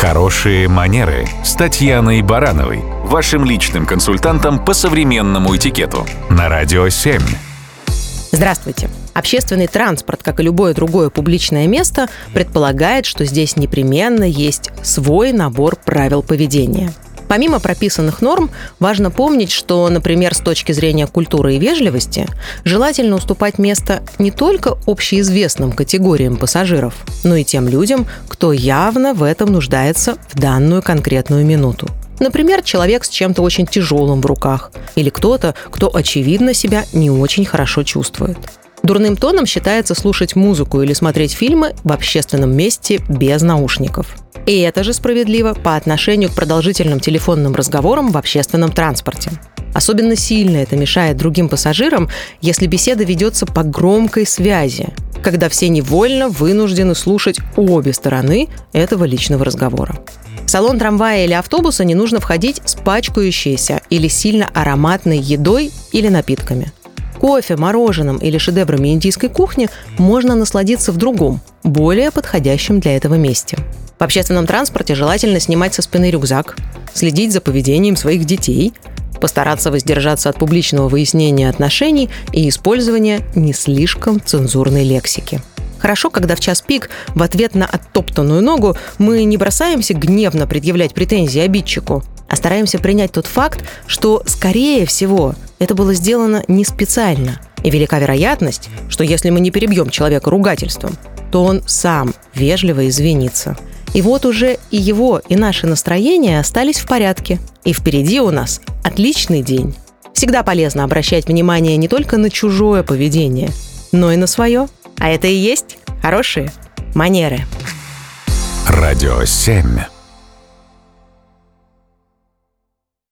Хорошие манеры с Татьяной Барановой, вашим личным консультантом по современному этикету на Радио 7. Здравствуйте. Общественный транспорт, как и любое другое публичное место, предполагает, что здесь непременно есть свой набор правил поведения – Помимо прописанных норм, важно помнить, что, например, с точки зрения культуры и вежливости, желательно уступать место не только общеизвестным категориям пассажиров, но и тем людям, кто явно в этом нуждается в данную конкретную минуту. Например, человек с чем-то очень тяжелым в руках или кто-то, кто очевидно себя не очень хорошо чувствует. Дурным тоном считается слушать музыку или смотреть фильмы в общественном месте без наушников. И это же справедливо по отношению к продолжительным телефонным разговорам в общественном транспорте. Особенно сильно это мешает другим пассажирам, если беседа ведется по громкой связи, когда все невольно вынуждены слушать обе стороны этого личного разговора. В салон трамвая или автобуса не нужно входить с пачкающейся или сильно ароматной едой или напитками – Кофе, мороженым или шедеврами индийской кухни можно насладиться в другом, более подходящем для этого месте. В общественном транспорте желательно снимать со спины рюкзак, следить за поведением своих детей, постараться воздержаться от публичного выяснения отношений и использования не слишком цензурной лексики. Хорошо, когда в час пик в ответ на оттоптанную ногу мы не бросаемся гневно предъявлять претензии обидчику, а стараемся принять тот факт, что, скорее всего, это было сделано не специально. И велика вероятность, что если мы не перебьем человека ругательством, то он сам вежливо извинится. И вот уже и его, и наши настроения остались в порядке. И впереди у нас отличный день. Всегда полезно обращать внимание не только на чужое поведение, но и на свое. А это и есть хорошие манеры. Радио 7.